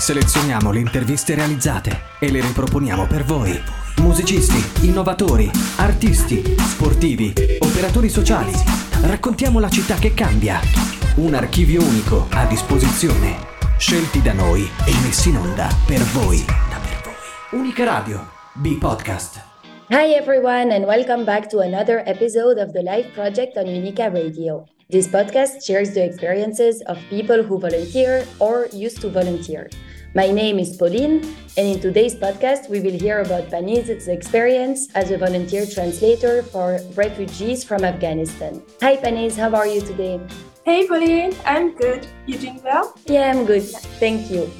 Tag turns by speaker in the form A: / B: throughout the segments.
A: Selezioniamo le interviste realizzate e le riproponiamo per voi. Musicisti, innovatori, artisti, sportivi, operatori sociali. Raccontiamo la città che cambia. Un archivio unico a disposizione. Scelti da noi e messi in onda per voi. Unica Radio, B-Podcast.
B: Hi, everyone, and welcome back to another episode of the Life Project on Unica Radio. This podcast shares the experiences of people who volunteer or used to volunteer. My name is Pauline, and in today's podcast, we will hear about Paniz's experience as a volunteer translator for refugees from Afghanistan. Hi, Paniz, how are you today?
C: Hey, Pauline, I'm good. You doing well?
B: Yeah, I'm good. Thank you.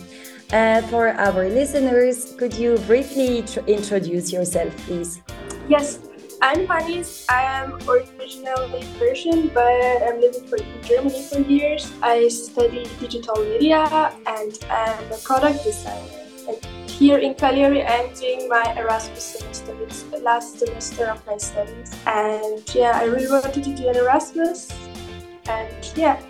B: Uh, for our listeners, could you briefly tr- introduce yourself, please?
C: Yes, I'm Paniz. I am originally Persian, but I'm living for, in Germany for years. I study digital media and I'm a product designer. And here in Cagliari, I'm doing my Erasmus semester. It's the last semester of my studies. And yeah, I really wanted to do an Erasmus. And yeah,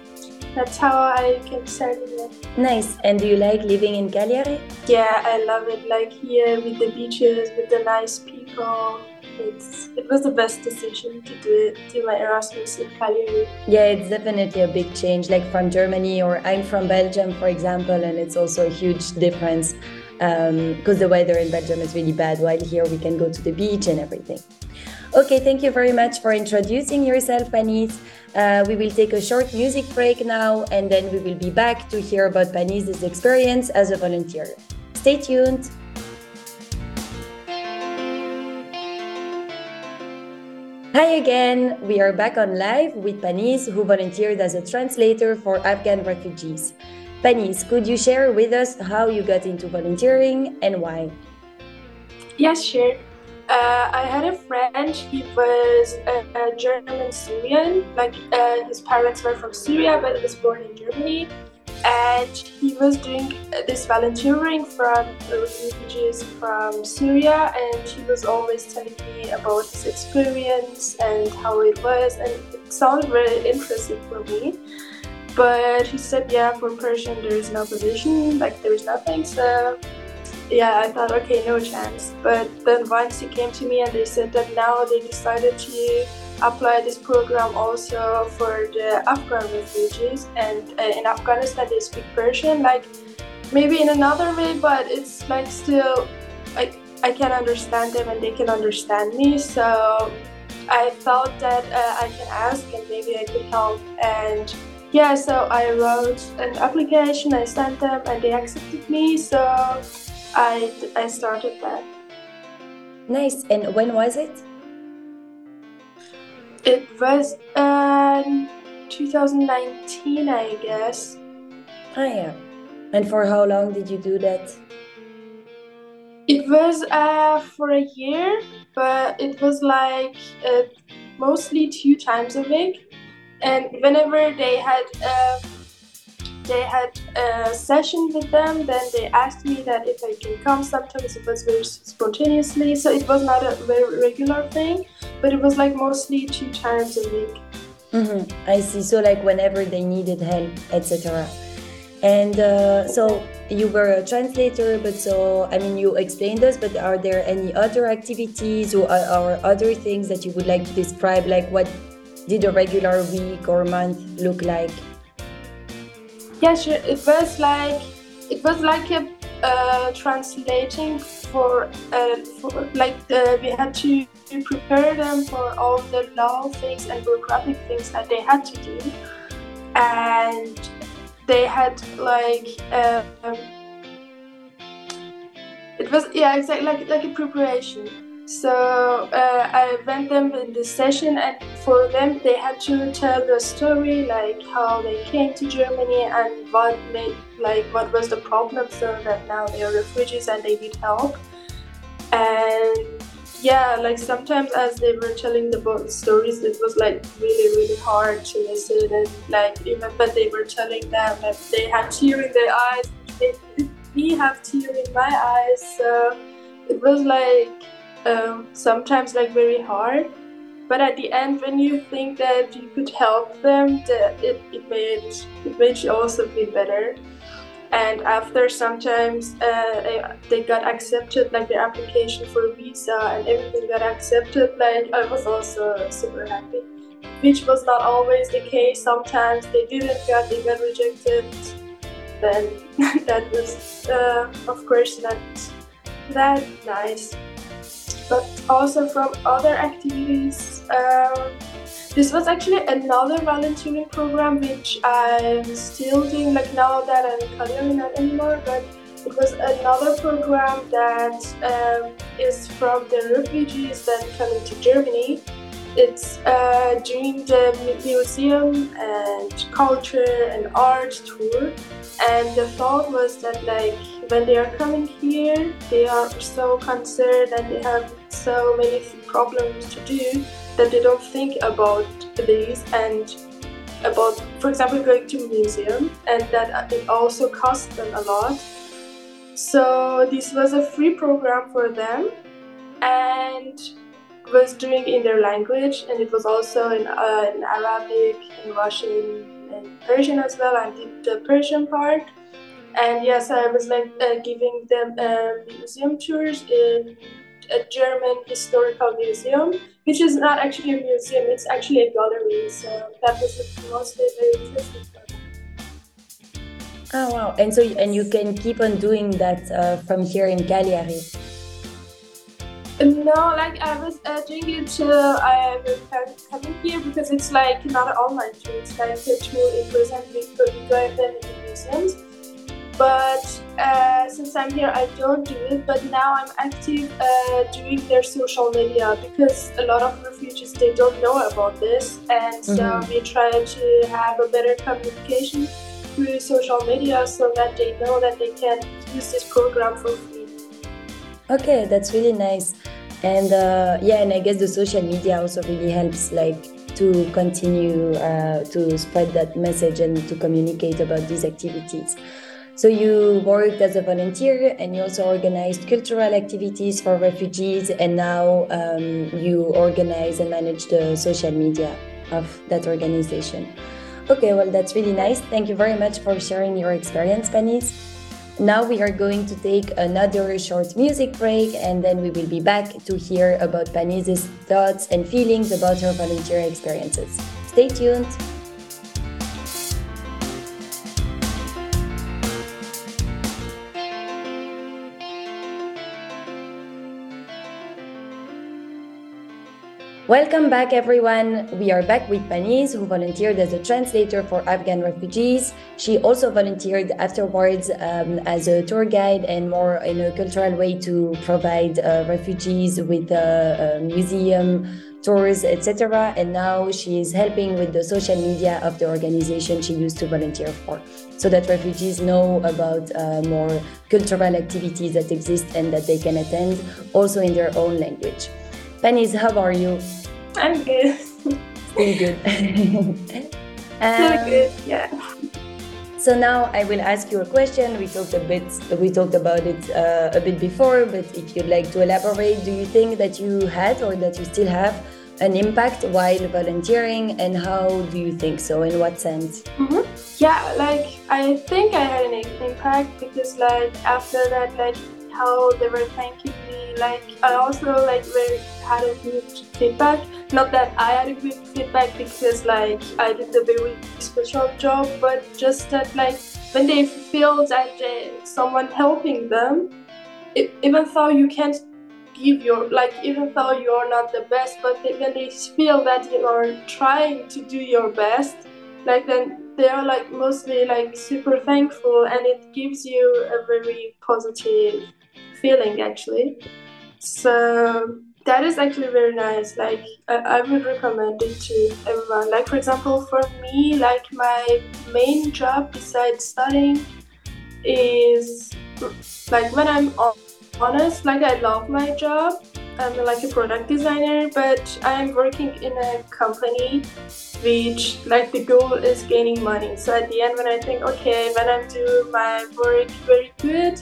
C: that's how I came started it.
B: Nice. And do you like living in Cagliari?
C: Yeah, I love it. Like here with the beaches, with the nice people. It's it was the best decision to do it, do my Erasmus in Cagliari.
B: Yeah, it's definitely a big change, like from Germany or I'm from Belgium, for example, and it's also a huge difference because um, the weather in Belgium is really bad, while here we can go to the beach and everything. Okay, thank you very much for introducing yourself, Paniz. Uh, we will take a short music break now, and then we will be back to hear about Paniz's experience as a volunteer. Stay tuned. Hi again! We are back on live with Paniz, who volunteered as a translator for Afghan refugees. Paniz, could you share with us how you got into volunteering and why?
C: Yes, sure. Uh, I had a friend, he was a, a German Syrian, like uh, his parents were from Syria, but he was born in Germany. And he was doing this volunteering from refugees from Syria, and he was always telling me about his experience and how it was, and it sounded very interesting for me. But he said, Yeah, for Persian, there is no position, like, there is nothing, so yeah, I thought, okay, no chance. But then once he came to me and they said that now they decided to apply this program also for the Afghan refugees. And uh, in Afghanistan, they speak Persian, like maybe in another way, but it's like still, like I can understand them and they can understand me. So I felt that uh, I can ask and maybe I could help. And yeah, so I wrote an application, I sent them, and they accepted me. So I, I started that.
B: Nice. And when was it?
C: It was uh, 2019, I guess.
B: Ah, yeah. And for how long did you do that?
C: It was uh, for a year, but it was like uh, mostly two times a week. And whenever they had uh, they had a session with them. Then they asked me that if I can come. Sometimes it was very spontaneously, so it was not a very regular thing, but it was like mostly two times a week.
B: Mm-hmm. I see. So like whenever they needed help, etc. And uh, so you were a translator, but so I mean you explained us. But are there any other activities or, or other things that you would like to describe? Like what did a regular week or month look like?
C: Yeah, sure. It was like it was like a uh, translating for, uh, for like uh, we had to prepare them for all the law things and bureaucratic things that they had to do, and they had like um, it was yeah exactly like like a preparation so uh, I went them in the session, and for them, they had to tell the story, like how they came to Germany and what made, like what was the problem, so that now they are refugees and they need help. And yeah, like sometimes as they were telling the stories, it was like really, really hard to listen, and like even but they were telling them that they had tear in their eyes, they, we have tear in my eyes, so it was like um, sometimes like very hard. But at the end, when you think that you could help them, that it, it made it made you also feel better. and after sometimes uh, they got accepted like their application for visa and everything got accepted like i was also super happy which was not always the case sometimes they didn't get they got rejected then that was uh, of course not that nice but also from other activities um, this was actually another volunteering program which I'm still doing like now that I'm Cagliari not anymore, but it was another program that um, is from the refugees that come into Germany. It's uh, during the museum and culture and art tour, and the thought was that like when they are coming here, they are so concerned and they have so many problems to do that they don't think about these and about, for example, going to a museum, and that it also costs them a lot. So this was a free program for them, and was doing in their language, and it was also in, uh, in Arabic, in Russian, and Persian as well. I did the Persian part, and yes, I was like uh, giving them uh, museum tours in a German historical museum, which is not actually a museum, it's actually a gallery. So that was mostly very interesting
B: Oh wow! And so, and you can keep on doing that uh, from here in Cagliari.
C: No, like I was uh, doing it till I was coming here because it's like not an online tour. It's like a tour in person. We go them in the museums but uh, since I'm here, I don't do it. But now I'm active uh, doing their social media because a lot of refugees they don't know about this, and so mm-hmm. we try to have a better communication through social media so that they know that they can use this program for free.
B: Okay, that's really nice. And uh, yeah, and I guess the social media also really helps, like to continue uh, to spread that message and to communicate about these activities. So you worked as a volunteer and you also organized cultural activities for refugees, and now um, you organize and manage the social media of that organization. Okay, well, that's really nice. Thank you very much for sharing your experience, Paniz. Now we are going to take another short music break and then we will be back to hear about Paniz's thoughts and feelings about her volunteer experiences. Stay tuned. Welcome back, everyone. We are back with Paniz, who volunteered as a translator for Afghan refugees. She also volunteered afterwards um, as a tour guide and more in a cultural way to provide uh, refugees with uh, museum tours, etc. And now she is helping with the social media of the organization she used to volunteer for, so that refugees know about uh, more cultural activities that exist and that they can attend, also in their own language. Paniz, how are you?
C: I'm good.
B: Still good.
C: um, Still good, yeah.
B: So now I will ask you a question. We talked a bit, we talked about it uh, a bit before, but if you'd like to elaborate, do you think that you had or that you still have an impact while volunteering, and how do you think so? In what sense?
C: Mm-hmm. Yeah, like I think I had an impact because, like after that, like how they were thanking me, like I also like very had a good feedback not that I had a good feedback because like I did a very special job, but just that like when they feel that uh, someone helping them, it, even though you can't give your like even though you're not the best, but they, when they feel that you are trying to do your best, like then they are like mostly like super thankful, and it gives you a very positive feeling actually. So that is actually very nice. Like I, I, would recommend it to everyone. Like for example for me like my main job besides studying is like when i'm honest like i love my job. I'm like a product designer but i'm working in a company which like the goal is gaining money. So at the end when i think okay when i'm doing my work very good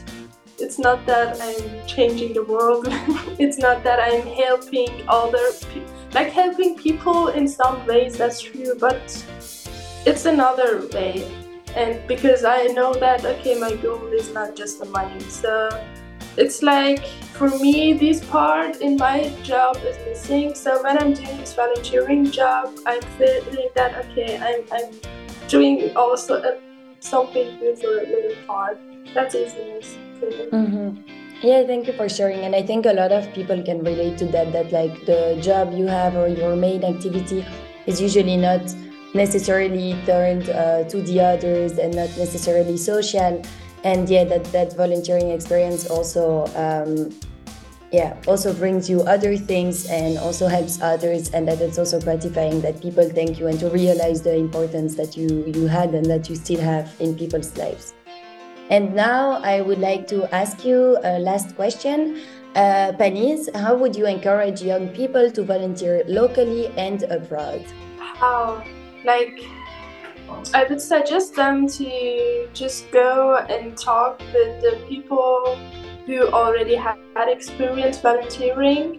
C: it's not that I'm changing the world. it's not that I'm helping other people. Like helping people in some ways, that's true, but it's another way. and because I know that okay, my goal is not just the money. So it's like for me, this part in my job is missing. So when I'm doing this volunteering job, I'm feeling that okay, I'm, I'm doing also a, something good for a little part. That's easiness.
B: Mm-hmm. Yeah, thank you for sharing. And I think a lot of people can relate to that. That like the job you have or your main activity is usually not necessarily turned uh, to the others and not necessarily social and yeah that that volunteering experience also um, yeah also brings you other things and also helps others and that it's also gratifying that people thank you and to realize the importance that you you had and that you still have in people's lives and now i would like to ask you a last question uh, Paniz, how would you encourage young people to volunteer locally and abroad?
C: How? Like, I would suggest them to just go and talk with the people who already had experience volunteering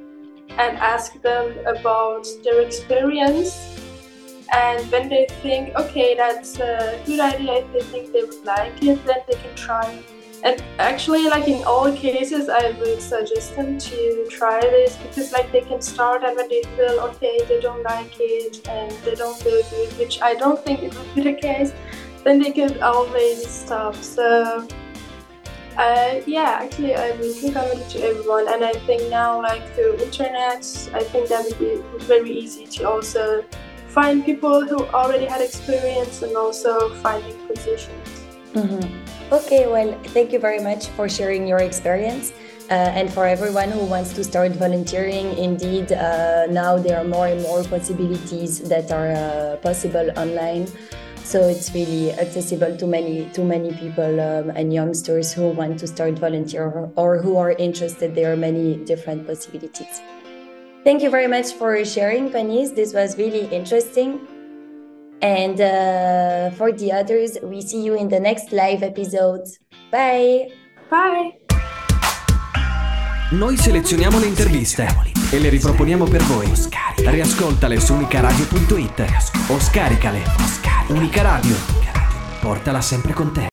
C: and ask them about their experience. And when they think, okay, that's a good idea, if they think they would like it, then they can try and actually like in all cases i would suggest them to try this because like they can start and when they feel okay they don't like it and they don't feel good which i don't think it would be the case then they could always stop so uh, yeah actually i would recommend it to everyone and i think now like through internet i think that would be very easy to also find people who already had experience and also finding positions
B: mm-hmm. Okay, well, thank you very much for sharing your experience. Uh, and for everyone who wants to start volunteering, indeed, uh, now there are more and more possibilities that are uh, possible online. So it's really accessible to many to many people um, and youngsters who want to start volunteer or, or who are interested. There are many different possibilities. Thank you very much for sharing, Paniz. This was really interesting. And uh, for the others, we see you in the next live episode. Bye!
C: Bye!
A: Noi selezioniamo le interviste e le riproponiamo per voi. Riascoltale su unicaradio.it o scaricale. Unica Radio. Portala sempre con te.